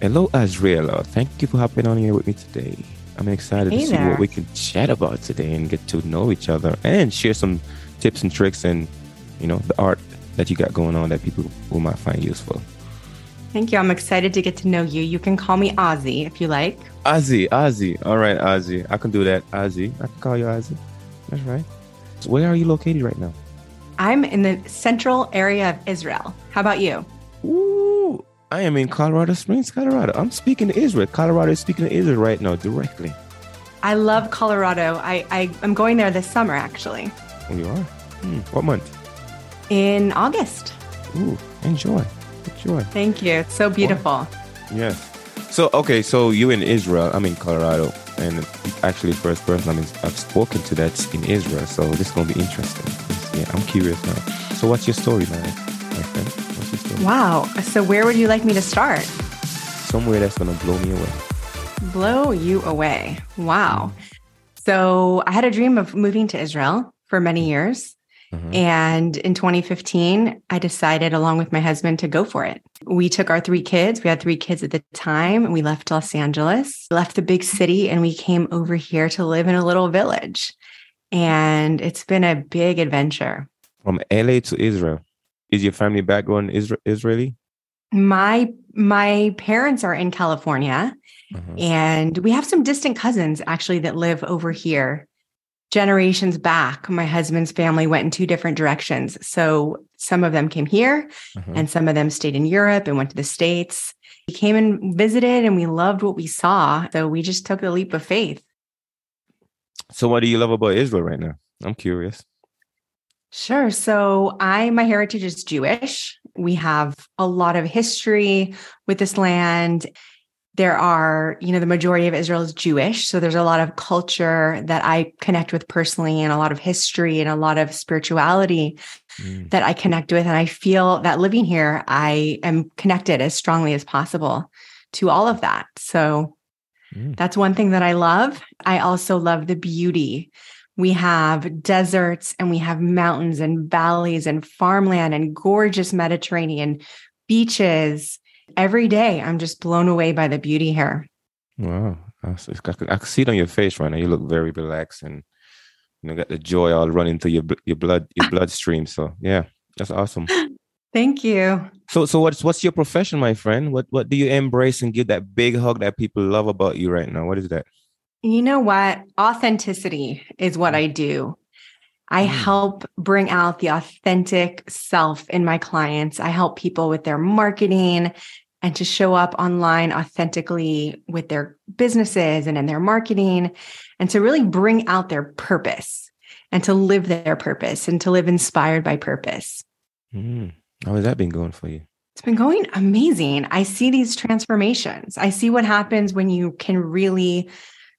Hello, Azriela. Thank you for hopping on here with me today. I'm excited Hey to see there. what we can chat about today and get to know each other and share some tips and tricks and, you know, the art that you got going on that people will might find useful. Thank you. I'm excited to get to know you. You can call me Azi if you like. Azi, Azi. All right, Azi. I can do that. Azi. I can call you Azi. That's right. So where are you located right now? I'm in the central area of Israel. How about you? Ooh, I am in Colorado Springs, Colorado. I'm speaking to Israel. Colorado is speaking to Israel right now directly. I love Colorado. I, I am going there this summer actually. Oh, you are? Hmm. What month? In August. Ooh, enjoy. Enjoy. Thank you. It's so beautiful. Yeah. So okay, so you in Israel, I'm in Colorado, and actually first person I mean I've spoken to that's in Israel, so this is gonna be interesting. Yeah, I'm curious now. So what's your story, man? My friend, what's your story? Wow. So where would you like me to start? Somewhere that's gonna blow me away. Blow you away. Wow. So I had a dream of moving to Israel for many years. Mhm. And in 2015, I decided, along with my husband, to go for it. We took our three kids. We had three kids at the time. And we left Los Angeles, left the big city, and we came over here to live in a little village. And it's been a big adventure. From LA to Israel. Is your family background Isra- Israeli? My my parents are in California, Mhm. and we have some distant cousins actually that live over here. Generations back, my husband's family went in two different directions. So some of them came here, Mhm. and some of them stayed in Europe and went to the States. We came and visited and we loved what we saw. So we just took a leap of faith. So what do you love about Israel right now? I'm curious. Sure. So I my heritage is Jewish. We have a lot of history with this land. There are, you know, the majority of Israel is Jewish. So there's a lot of culture that I connect with personally and a lot of history and a lot of spirituality Mm. that I connect with. And I feel that living here, I am connected as strongly as possible to all of that. So Mm. that's one thing that I love. I also love the beauty. We have deserts and we have mountains and valleys and farmland and gorgeous Mediterranean beaches. Every day, I'm just blown away by the beauty here. Wow. I can see it on your face right now. You look very relaxed and you know got the joy all running through your your blood your bloodstream. So yeah, that's awesome. Thank you. So so what's what's your profession, my friend? What what do you embrace and give that big hug that people love about you right now? What is that? You know what? Authenticity is what I do. I Mm. help bring out the authentic self in my clients. I help people with their marketing and to show up online authentically with their businesses and in their marketing and to really bring out their purpose and to live their purpose and to live inspired by purpose. Mm. How has that been going for you? It's been going amazing. I see these transformations. I see what happens when you can really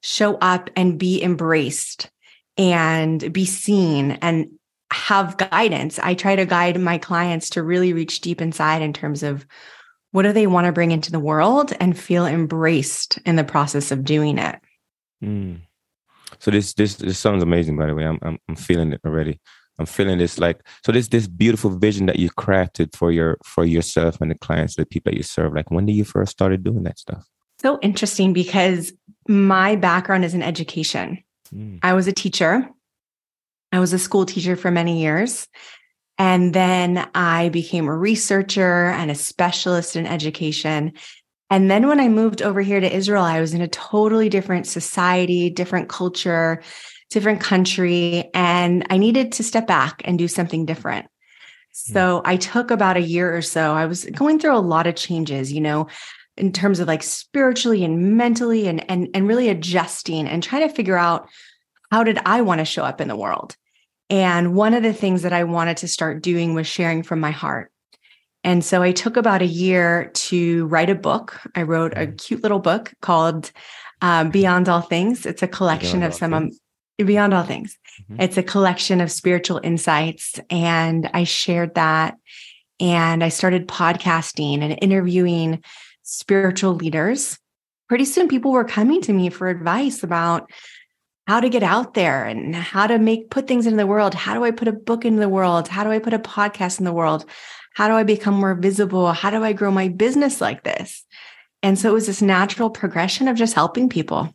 show up and be embraced and be seen and have guidance. I try to guide my clients to really reach deep inside in terms of what do they want to bring into the world and feel embraced in the process of doing it. Mm. So this this this sounds amazing. By the way, I'm I'm I'm feeling it already. I'm feeling this like so. This this beautiful vision that you crafted for your for yourself and the clients, the people that you serve. Like when did you first started doing that stuff? So interesting because my background is in education. Mm. I was a teacher. I was a school teacher for many years. And then I became a researcher and a specialist in education. And then when I moved over here to Israel, I was in a totally different society, different culture, different country. And I needed to step back and do something different. So I took about a year or so. I was going through a lot of changes, you know, in terms of like spiritually and mentally and and and really adjusting and trying to figure out how did I want to show up in the world? And one of the things that I wanted to start doing was sharing from my heart. And so I took about a year to write a book. I wrote a cute little book called uh, Beyond All Things. It's a collection Beyond of some um. Beyond All Things. Mhm. It's a collection of spiritual insights. And I shared that. And I started podcasting and interviewing spiritual leaders. Pretty soon, people were coming to me for advice about how to get out there and how to make put things into the world. How do I put a book into the world? How do I put a podcast in the world? How do I become more visible? How do I grow my business like this? And so it was this natural progression of just helping people.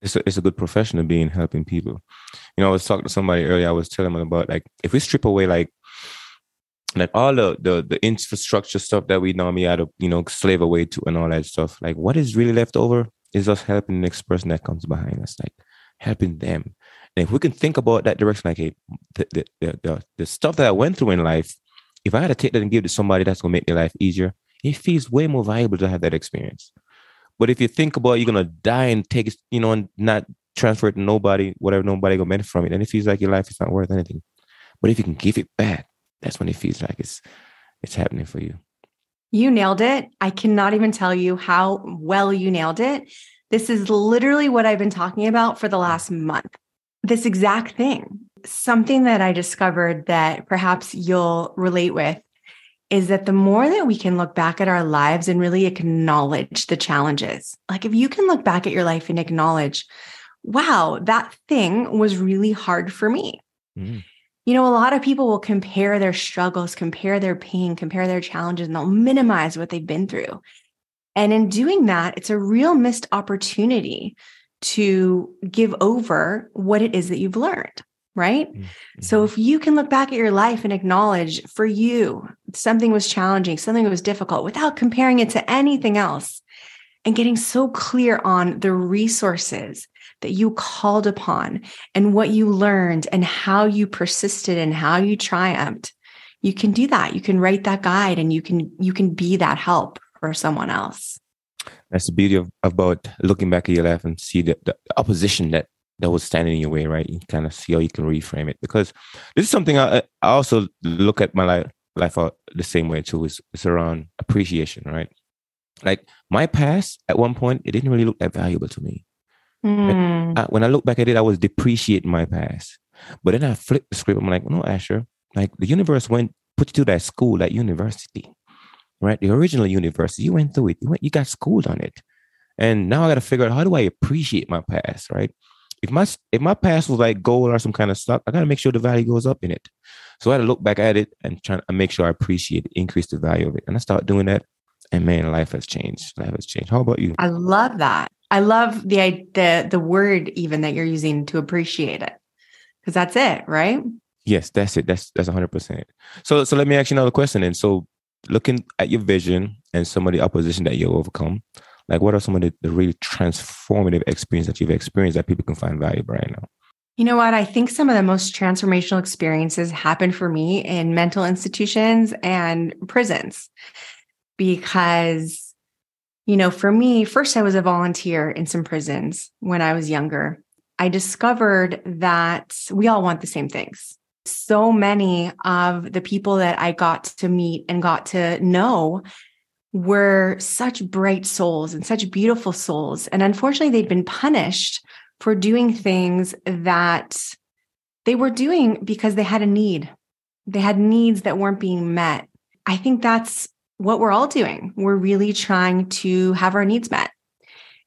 It's a, it's a good profession to be in helping people. You know, I was talking to somebody earlier. I was telling them about like if we strip away like like all the, the the infrastructure stuff that we normally had to you know slave away to and all that stuff. Like what is really left over is us helping the next person that comes behind us like helping them. And if we can think about that direction like hey the the, the, the, stuff that i went through in life if i had to take that and give it to somebody that's going to make their life easier it feels way more valuable to have that experience. But if you think about you're going to die and take it you know and not transfer it to nobody whatever nobody going to benefit from it and it feels like your life is not worth anything. But if you can give it back that's when it feels like it's it's happening for you. You nailed it. I cannot even tell you how well you nailed it. This is literally what I've been talking about for the last month. This exact thing. Something that I discovered that perhaps you'll relate with is that the more that we can look back at our lives and really acknowledge the challenges, like if you can look back at your life and acknowledge, wow, that thing was really hard for me. Mm you know, a lot of people will compare their struggles, compare their pain, compare their challenges, and they'll minimize what they've been through. And in doing that, it's a real missed opportunity to give over what it is that you've learned. Right. Mm-hmm. So if you can look back at your life and acknowledge for you, something was challenging, something was difficult without comparing it to anything else and getting so clear on the resources that you called upon and what you learned and how you persisted and how you triumphed you can do that. You can write that guide and you can you can be that help for someone else. That's the beauty of about looking back at your life and see the, the opposition that that was standing in your way right? You kind of see how you can reframe it because this is something i, I also look at my life life the same way too. Is it's around appreciation right? Like my past at one point it didn't really look that valuable to me Mm. I, when I look back at it, I was depreciating my past. But then I flipped the script. I'm like, no, Asher, like the universe went put you to that school, that university, right? The original university. You went through it. You went, you got schooled on it. And now I got to figure out how do I appreciate my past, right? If my if my past was like gold or some kind of stuff, I got to make sure the value goes up in it. So I had to look back at it and try to make sure I appreciate it, increase the value of it. And I start doing that. And man, life has changed. Life has changed. How about you? I love that. I love the the the word even that you're using to appreciate it. Because that's it, right? Yes, that's it. That's that's 100%. So so let me ask you another question and so looking at your vision and some of the opposition that you overcome, like what are some of the, the really transformative experiences that you've experienced that people can find valuable right now? You know what? I think some of the most transformational experiences happen for me in mental institutions and prisons because you know, for me, first I was a volunteer in some prisons when I was younger. I discovered that we all want the same things. So many of the people that I got to meet and got to know were such bright souls and such beautiful souls. And unfortunately, they'd been punished for doing things that they were doing because they had a need. They had needs that weren't being met. I think that's what we're all doing. We're really trying to have our needs met.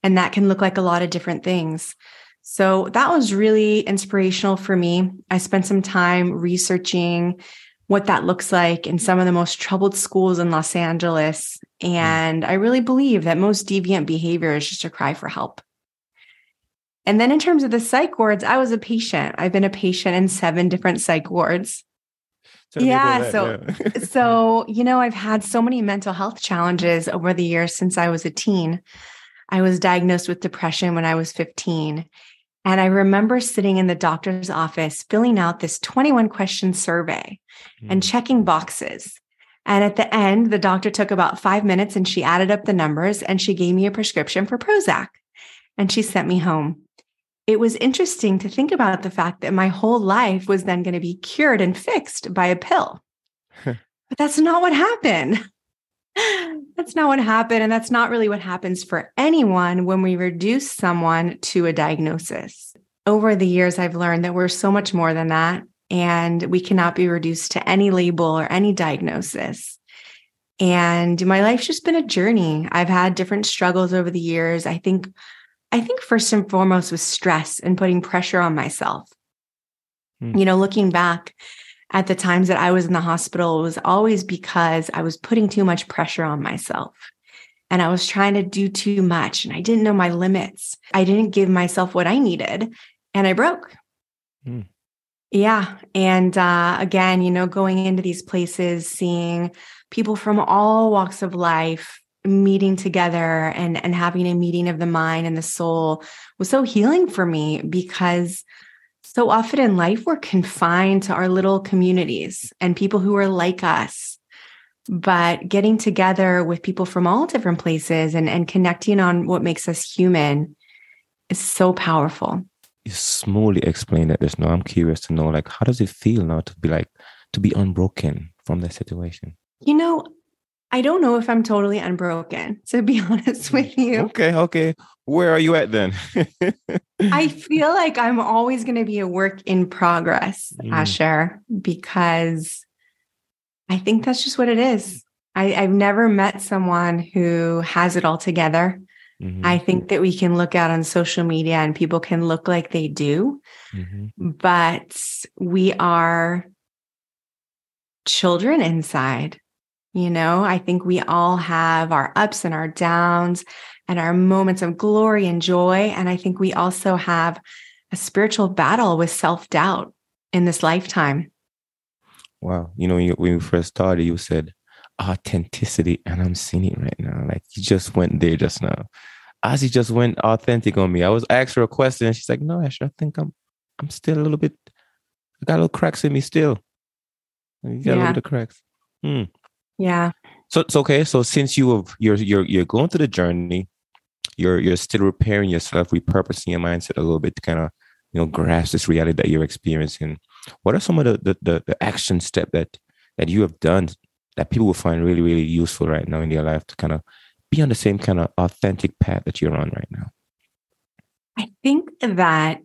And that can look like a lot of different things. So that was really inspirational for me. I spent some time researching what that looks like in some of the most troubled schools in Los Angeles. Hmm. And I really believe that most deviant behavior is just a cry for help. And then in terms of the psych wards, I was a patient. I've been a patient in seven different psych wards. Yeah. So, yeah. so, you know, I've had so many mental health challenges over the years since I was a teen. I was diagnosed with depression when I was 15. And I remember sitting in the doctor's office filling out this 21 question survey mm. and checking boxes. And at the end, the doctor took about five minutes and she added up the numbers and she gave me a prescription for Prozac and she sent me home it was interesting to think about the fact that my whole life was then going to be cured and fixed by a pill. but that's not what happened. that's not what happened. And that's not really what happens for anyone when we reduce someone to a diagnosis. Over the years, I've learned that we're so much more than that. And we cannot be reduced to any label or any diagnosis. And my life's just been a journey. I've had different struggles over the years. I think I think first and foremost was stress and putting pressure on myself. Mm. You know, looking back at the times that I was in the hospital, it was always because I was putting too much pressure on myself. and I was trying to do too much and I didn't know my limits. I didn't give myself what I needed and I broke. Mm. Yeah. And uh, again, you know, going into these places, seeing people from all walks of life meeting together and, and having a meeting of the mind and the soul was so healing for me because so often in life we're confined to our little communities and people who are like us. But getting together with people from all different places and, and connecting on what makes us human is so powerful. You smoothly explained that just now. I'm curious to know like how does it feel now to be like to be unbroken from that situation? You know i don't know if i'm totally unbroken to be honest with you okay okay where are you at then i feel like i'm always going to be a work in progress mm. asher because I think that's just what it is. I, have never met someone who has it all together. Mm-hmm. I think that we can look out on social media and people can look like they do, mm-hmm. but we are children inside. You know, I think we all have our ups and our downs and our moments of glory and joy. And I think we also have a spiritual battle with self doubt in this lifetime. Wow. You know, when you first started, you said authenticity, and I'm seeing it right now. Like you just went there just now. Azi just went authentic on me. I was asked her a question, and she's like, "No, Asher, I think I'm, I'm still a little bit. I got little cracks in me still. You got yeah. a little bit of cracks. Hmm. Yeah. So it's okay. So since you have, you're you're you're going through the journey, you're you're still repairing yourself, repurposing your mindset a little bit to kind of you know grasp this reality that you're experiencing what are some of the, the, the, the action step that, that you have done that people will find really, really useful right now in their life to kind of be on the same kind of authentic path that you're on right now? I think that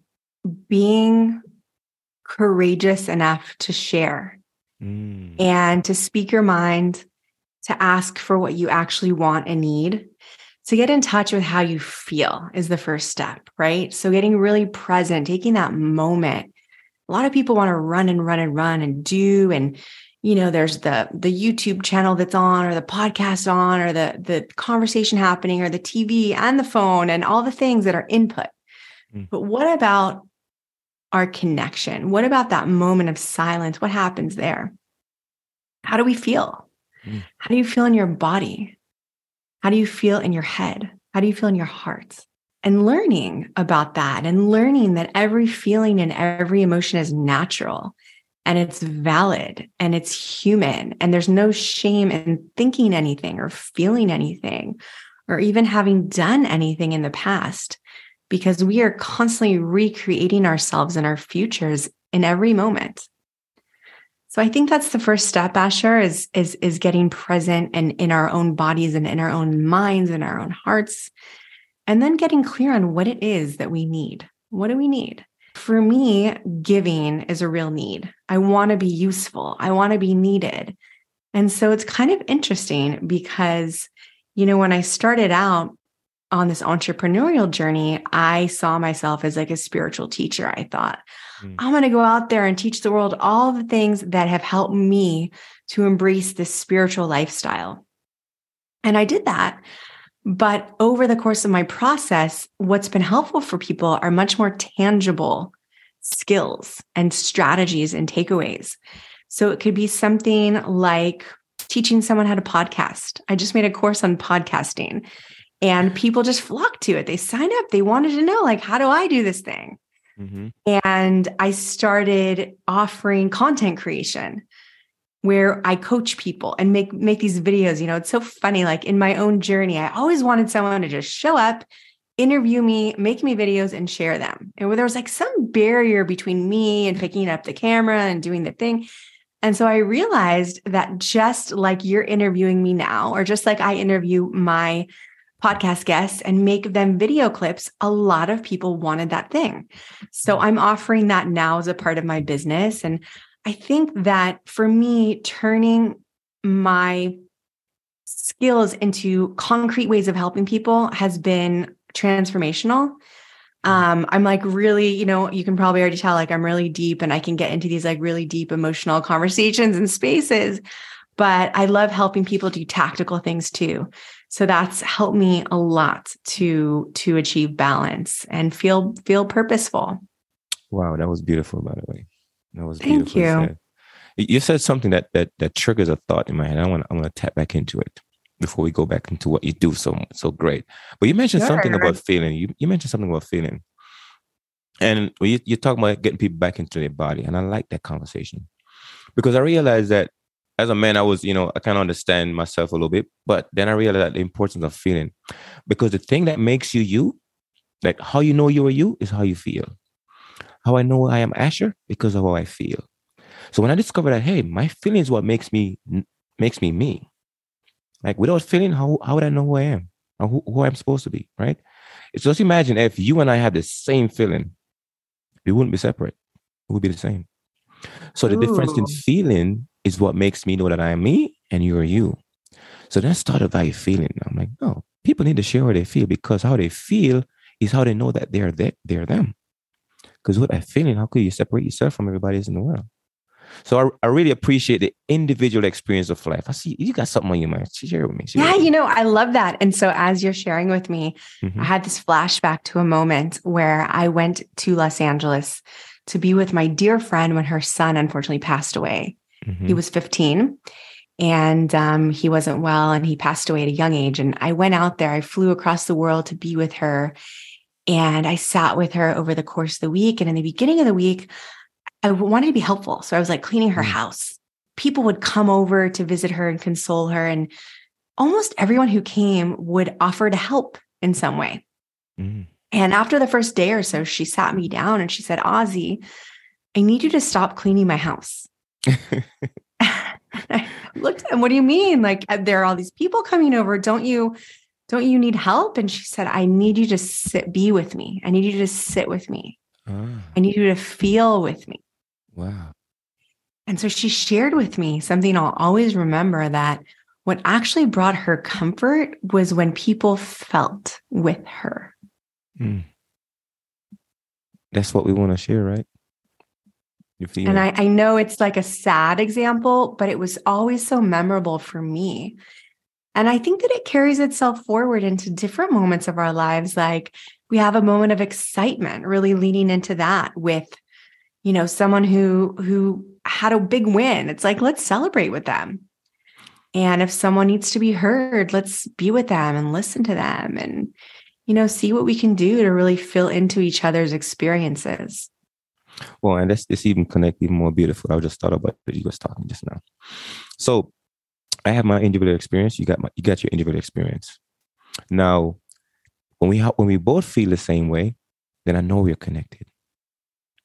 being courageous enough to share mm. and to speak your mind, to ask for what you actually want and need, to get in touch with how you feel is the first step, right? So getting really present, taking that moment a lot of people want to run and run and run and do and you know there's the the youtube channel that's on or the podcast on or the the conversation happening or the tv and the phone and all the things that are input mm. but what about our connection? What about that moment of silence? What happens there? How do we feel? Mm. how do you feel in your body? How do you feel in your head? How do you feel in your heart? And learning about that and learning that every feeling and every emotion is natural and it's valid and it's human and there's no shame in thinking anything or feeling anything or even having done anything in the past because we are constantly recreating ourselves and our futures in every moment so i think that's the first step asher is is is getting present and in our own bodies and in our own minds and our own hearts and then getting clear on what it is that we need. What do we need? For me, giving is a real need. I want to be useful, I want to be needed. And so it's kind of interesting because, you know, when I started out on this entrepreneurial journey, I saw myself as like a spiritual teacher. I thought, mm. I'm going to go out there and teach the world all the things that have helped me to embrace this spiritual lifestyle. And I did that. But over the course of my process, what's been helpful for people are much more tangible skills and strategies and takeaways. So it could be something like teaching someone how to podcast. I just made a course on podcasting and people just flocked to it. They signed up, they wanted to know, like, how do I do this thing? Mm-hmm. And I started offering content creation where I coach people and make make these videos. You know, it's so funny. Like in my own journey, I always wanted someone to just show up, interview me, make me videos, and share them. And where there was like some barrier between me and picking up the camera and doing the thing. And so I realized that just like you're interviewing me now, or just like I interview my podcast guests and make them video clips, a lot of people wanted that thing. So I'm offering that now as a part of my business. And I think that for me, turning my skills into concrete ways of helping people has been transformational. Um, I'm like really, you know, you can probably already tell, like, I'm really deep and I can get into these like really deep emotional conversations and spaces. But I love helping people do tactical things too. So that's helped me a lot to to achieve balance and feel feel purposeful. Wow, that was beautiful, by the way. That was Thank you. said. You said something that that that triggers a thought in my head. I want I want to tap back into it before we go back into what you do so so great. But you mentioned something about feeling. You you mentioned something about feeling, and you you talk about getting people back into their body, and I like that conversation because I realized that as a man, I was you know I kind of understand myself a little bit, but then I realized that the importance of feeling because the thing that makes you you, like how you know you are you, is how you feel. How I know I am Asher because of how I feel. So when I discovered that, hey, my feeling is what makes me makes me me. Like without feeling, how how would I know who I am or who, who I'm supposed to be? Right. So just imagine if you and I have the same feeling, we wouldn't be separate. We would be the same. So the difference in feeling is what makes me know that I am me and you are you. So then started by feeling. I'm like, no, people need to share how they feel because how they feel is how they know that they're they, they're them. Because without feeling, how could you separate yourself from everybody else in the world? So I, I really appreciate the individual experience of life. I see you got something on your mind. Share it with me. Share Yeah, with you me. know, I love that. And so as you're sharing with me, Mhm. I had this flashback to a moment where I went to Los Angeles to be with my dear friend when her son unfortunately passed away. He Mhm. was 15 and um, he wasn't well and he passed away at a young age. And I went out there, I flew across the world to be with her. And I sat with her over the course of the week. And in the beginning of the week, I wanted to be helpful. So I was like cleaning her Mm. house. People would come over to visit her and console her. And almost everyone who came would offer to help in some way. Mhm. And after the first day or so, she sat me down and she said, Azi, I need you to stop cleaning my house. I looked at him, what do you mean? Like uh, there are all these people coming over. Don't you don't you need help? And she said, I need you to sit be with me. I need you to sit with me. Ah, I need you to feel with me. wow. And so she shared with me something I'll always remember that what actually brought her comfort was when people felt with her. Mm. That's what we want to share, right? And I, I know it's like a sad example, but it was always so memorable for me. And I think that it carries itself forward into different moments of our lives. Like we have a moment of excitement, really leaning into that with, you know, someone who who had a big win. It's like, let's celebrate with them. And if someone needs to be heard, let's be with them and listen to them and, you know, see what we can do to really fill into each other's experiences. Well, and that's it's even connect even more beautiful. I just thought about what you was talking just now. So I have my individual experience. You got my you got your individual experience. Now, when we when we both feel the same way, then I know we're connected,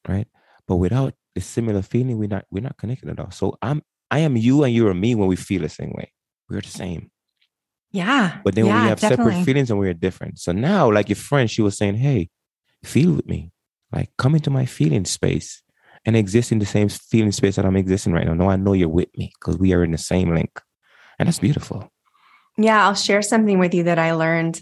right? But without the similar feeling, we're not we're not connected at all. So I'm I am you and you are me when we feel the same way. We're the same. Yeah. But then when yeah, we have definitely. separate feelings and we're different. So now, like your friend, she was saying, Hey, feel with me. Like come into my feeling space and exist in the same feeling space that I'm existing right now. No, I know you're with me because we are in the same link. And that's beautiful. Yeah, I'll share something with you that I learned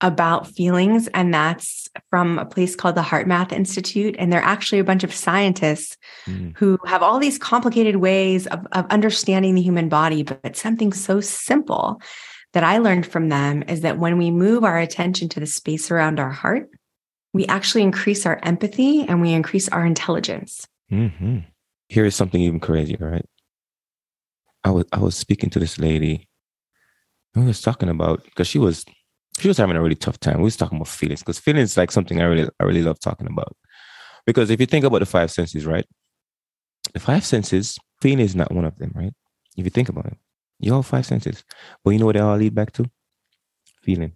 about feelings, and that's from a place called the HeartMath Institute. And they're actually a bunch of scientists Mm, who have all these complicated ways of, of understanding the human body, but something so simple that I learned from them is that when we move our attention to the space around our heart, we actually increase our empathy and we increase our intelligence. mhm. Here is something even crazier, right? I was I was speaking to this lady. We was talking about because she was she was having a really tough time. We was talking about feelings because feelings like something I really I really love talking about. Because if you think about the five senses, right? The five senses, feeling is not one of them, right? If you think about it, you all five senses, but you know what they all lead back to? Feeling.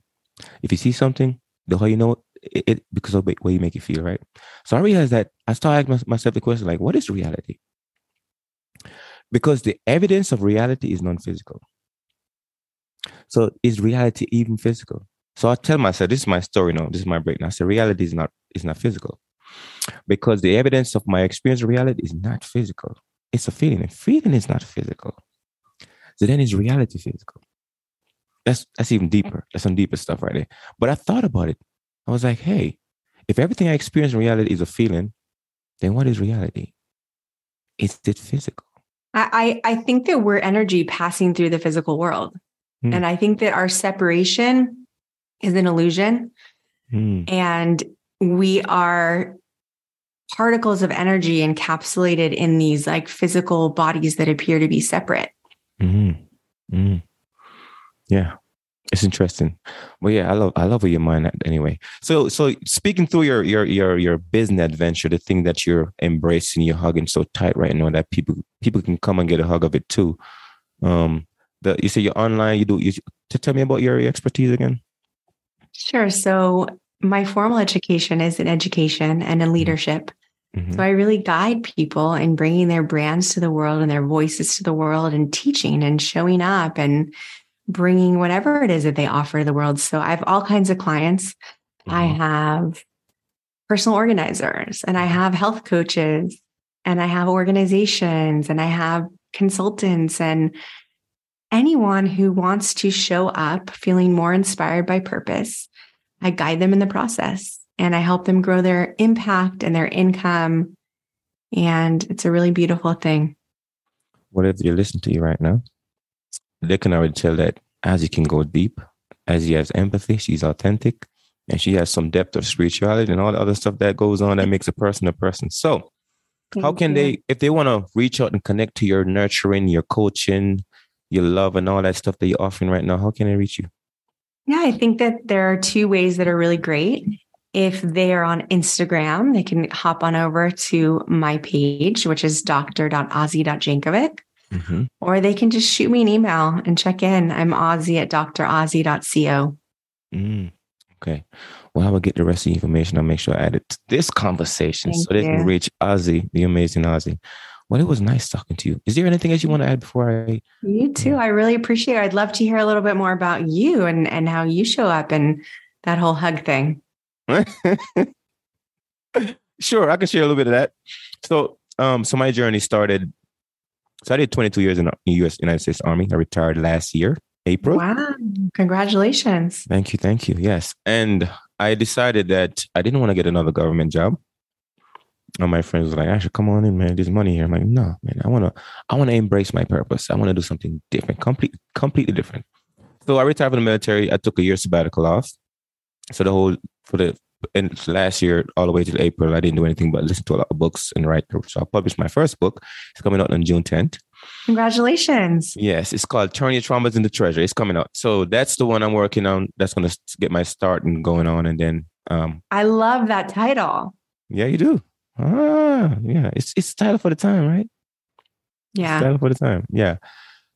If you see something, the how you know it, it because of the way you make it feel, right? So I realized that I started asking myself the question, like, what is reality? Because the evidence of reality is non-physical. So is reality even physical? So I tell myself, this is my story now, this is my breakdown. I say reality is not is not physical. Because the evidence of my experience of reality is not physical. It's a feeling. And feeling is not physical. So then is reality physical? That's that's even deeper. That's some deeper stuff right there. But I thought about it. I was like, hey, if everything I experience in reality is a feeling, then what is reality? Is it physical? I, I think that we're energy passing through the physical world. Mm. And I think that our separation is an illusion. Mm. And we are particles of energy encapsulated in these like physical bodies that appear to be separate. Mm. Yeah. It's interesting. Well, yeah, I love I love where your mind at anyway. So so speaking through your your your your business adventure, the thing that you're embracing, you're hugging so tight right now that people people can come and get a hug of it too. Um the you say you're online, you do you to tell me about your expertise again? Sure. So my formal education is in education and in mm-hmm. leadership. Mm-hmm. So I really guide people in bringing their brands to the world and their voices to the world and teaching and showing up and bringing whatever it is that they offer to the world. So I have all kinds of clients. Mm-hmm. I have personal organizers and I have health coaches and I have organizations and I have consultants and anyone who wants to show up feeling more inspired by purpose. I guide them in the process and I help them grow their impact and their income. And it's a really beautiful thing. Whatever you listen to you right now, they can already tell that Azi can go deep, Azi has empathy, she's authentic, and she has some depth of spirituality and all the other stuff that goes on that makes a person a person. So, Thank how can you. they, if they want to reach out and connect to your nurturing, your coaching, your love, and all that stuff that you're offering right now, how can they reach you? Yeah, I think that there are two ways that are really great. If they are on Instagram, they can hop on over to my page, which is dr.azi.jankovic. Mm-hmm. Or they can just shoot me an email and check in. I'm Azi at drazi.co. Mm, okay. Well, I will get the rest of the information. I'll make sure I add it to this conversation Thank so they can reach Azi, the amazing Azi. Well, it was nice talking to you. Is there anything else you want to add before I? You too. I really appreciate it. I'd love to hear a little bit more about you and, and how you show up and that whole hug thing. sure, I can share a little bit of that. So, um, so my journey started. So I did 22 years in the U.S. United States Army. I retired last year, April. Wow! Congratulations. Thank you, thank you. Yes, and I decided that I didn't want to get another government job. And my friends were like, "I should come on in, man. There's money here." I'm like, "No, man. I wanna, I wanna embrace my purpose. I want to do something different, complete, completely different." So I retired from the military. I took a year sabbatical off. So the whole for the and last year all the way to April, I didn't do anything but listen to a lot of books and write. So I published my first book. It's coming out on June 10th. Congratulations. Yes, it's called Turn Your Traumas into Treasure. It's coming out. So that's the one I'm working on. That's going to get my start and going on. And then um I love that title. Yeah, you do. Ah, yeah. It's it's title for the time, right? Yeah. It's title for the time. Yeah.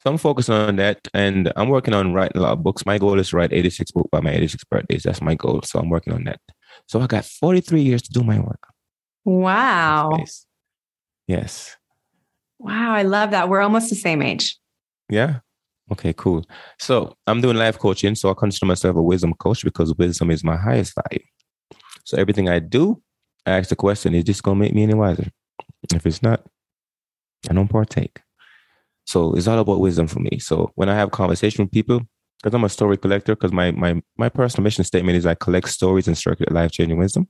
So I'm focusing on that and I'm working on writing a lot of books. My goal is to write 86 books by my 86 birthdays. That's my goal. So I'm working on that. So I got 43 years to do my work. Wow. Yes. Wow. I love that. We're almost the same age. Yeah. Okay, cool. So I'm doing life coaching. So I consider myself a wisdom coach because wisdom is my highest value. So everything I do, I ask the question, is this going to make me any wiser? If it's not, I don't partake. So it's all about wisdom for me. So when I have conversation with people, because I'm a story collector, because my my my personal mission statement is I collect stories and circulate life changing wisdom.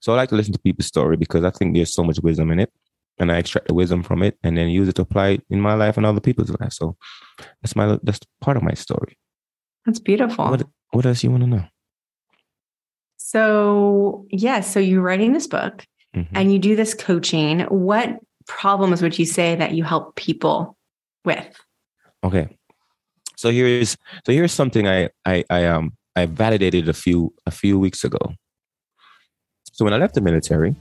So I like to listen to people's story because I think there's so much wisdom in it, and I extract the wisdom from it and then use it to apply it in my life and other people's life. So that's my that's part of my story. That's beautiful. What what else you want to know? So yes, yeah, so you're writing this book mm-hmm. and you do this coaching. What problems would you say that you help people with? Okay, so here's so here's something I I I um I validated a few a few weeks ago. So when I left the military,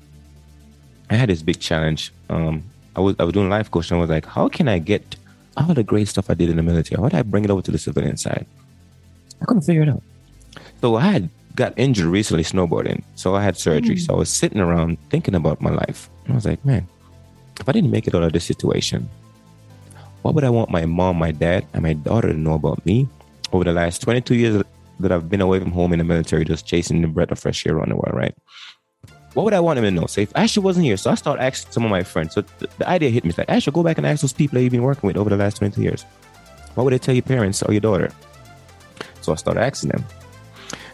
I had this big challenge. Um, I was I was doing life coaching. I was like, how can I get all the great stuff I did in the military? How do I bring it over to the civilian side? I couldn't figure it out. So I had got injured recently snowboarding. So I had surgery. Mm. So I was sitting around thinking about my life. And I was like, man, if I didn't make it out of this situation, what would I want my mom, my dad, and my daughter to know about me over the last 22 years that I've been away from home in the military, just chasing the breath of fresh air around the world, right? What would I want them to know? So if Asher wasn't here, so I started asking some of my friends. So th- the idea hit me. It's like, Asher, go back and ask those people that you've been working with over the last 22 years. What would they tell your parents or your daughter? So I started asking them.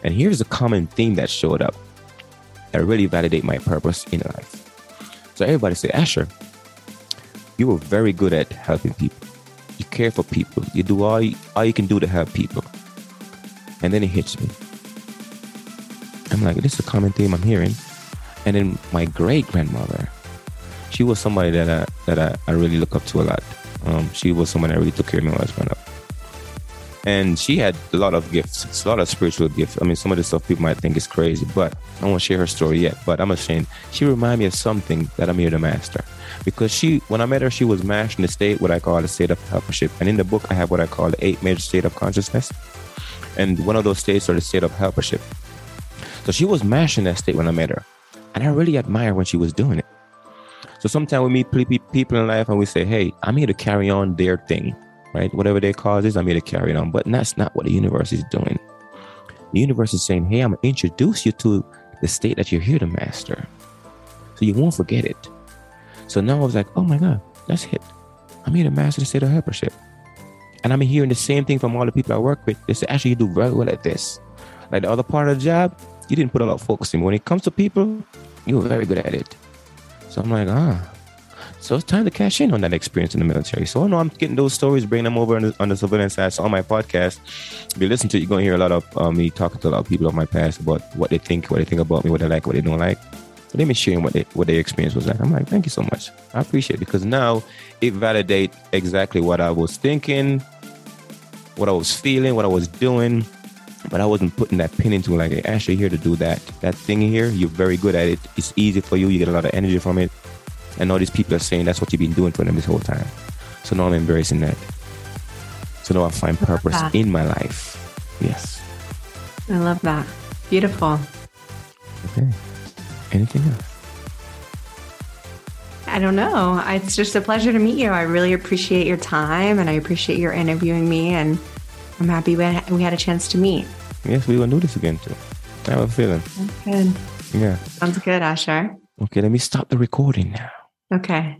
And here's a common theme that showed up that really validate my purpose in life. So everybody say, Asher, you were very good at helping people. You care for people. You do all you, all you can do to help people. And then it hits me. I'm like, this is a common theme I'm hearing. And then my great grandmother, she was somebody that I that I, I really look up to a lot. Um, she was someone that really took care of me when I was growing up. And she had a lot of gifts, a lot of spiritual gifts. I mean, some of the stuff people might think is crazy, but I won't share her story yet. But I'm ashamed. She reminded me of something that I'm here to master. Because she, when I met her, she was mastering the state, what I call the state of helpership. And in the book, I have what I call the eight major state of consciousness. And one of those states are the state of helpership. So she was mashing that state when I met her. And I really admire when she was doing it. So sometimes we meet people in life and we say, hey, I'm here to carry on their thing, right? Whatever their cause is, I'm here to carry it on. But that's not what the universe is doing. The universe is saying, hey, I'm going to introduce you to the state that you're here to master. So you won't forget it. So now I was like, oh my God, that's it. I'm here to master the state of helpership. And I'm hearing the same thing from all the people I work with. They say, actually, you do very well at this. Like the other part of the job, you didn't put a lot of focus in. When it comes to people, you were very good at it. So I'm like, ah. So it's time to cash in on that experience in the military. So I know I'm getting those stories, bringing them over on the, on the side. So on my podcast, if you listen to it, you're going to hear a lot of um, me talking to a lot of people of my past about what they think, what they think about me, what they like, what they don't like. Let me share what they, what their experience was like. I'm like, thank you so much. I appreciate it because now it validates exactly what I was thinking, what I was feeling, what I was doing, but I wasn't putting that pin into like, hey, Ashley, here to do that. That thing here, you're very good at it. It's easy for you. You get a lot of energy from it. And all these people are saying that's what you've been doing for them this whole time. So now I'm embracing that. So now I find purpose in my life. Yes. I love that. Beautiful. Okay. Anything else? I don't know. It's just a pleasure to meet you. I really appreciate your time and I appreciate your interviewing me. And I'm happy we had a chance to meet. Yes, we will do this again too. I have a feeling. good. Yeah. Sounds good, Asher. Okay, let me stop the recording now. Okay.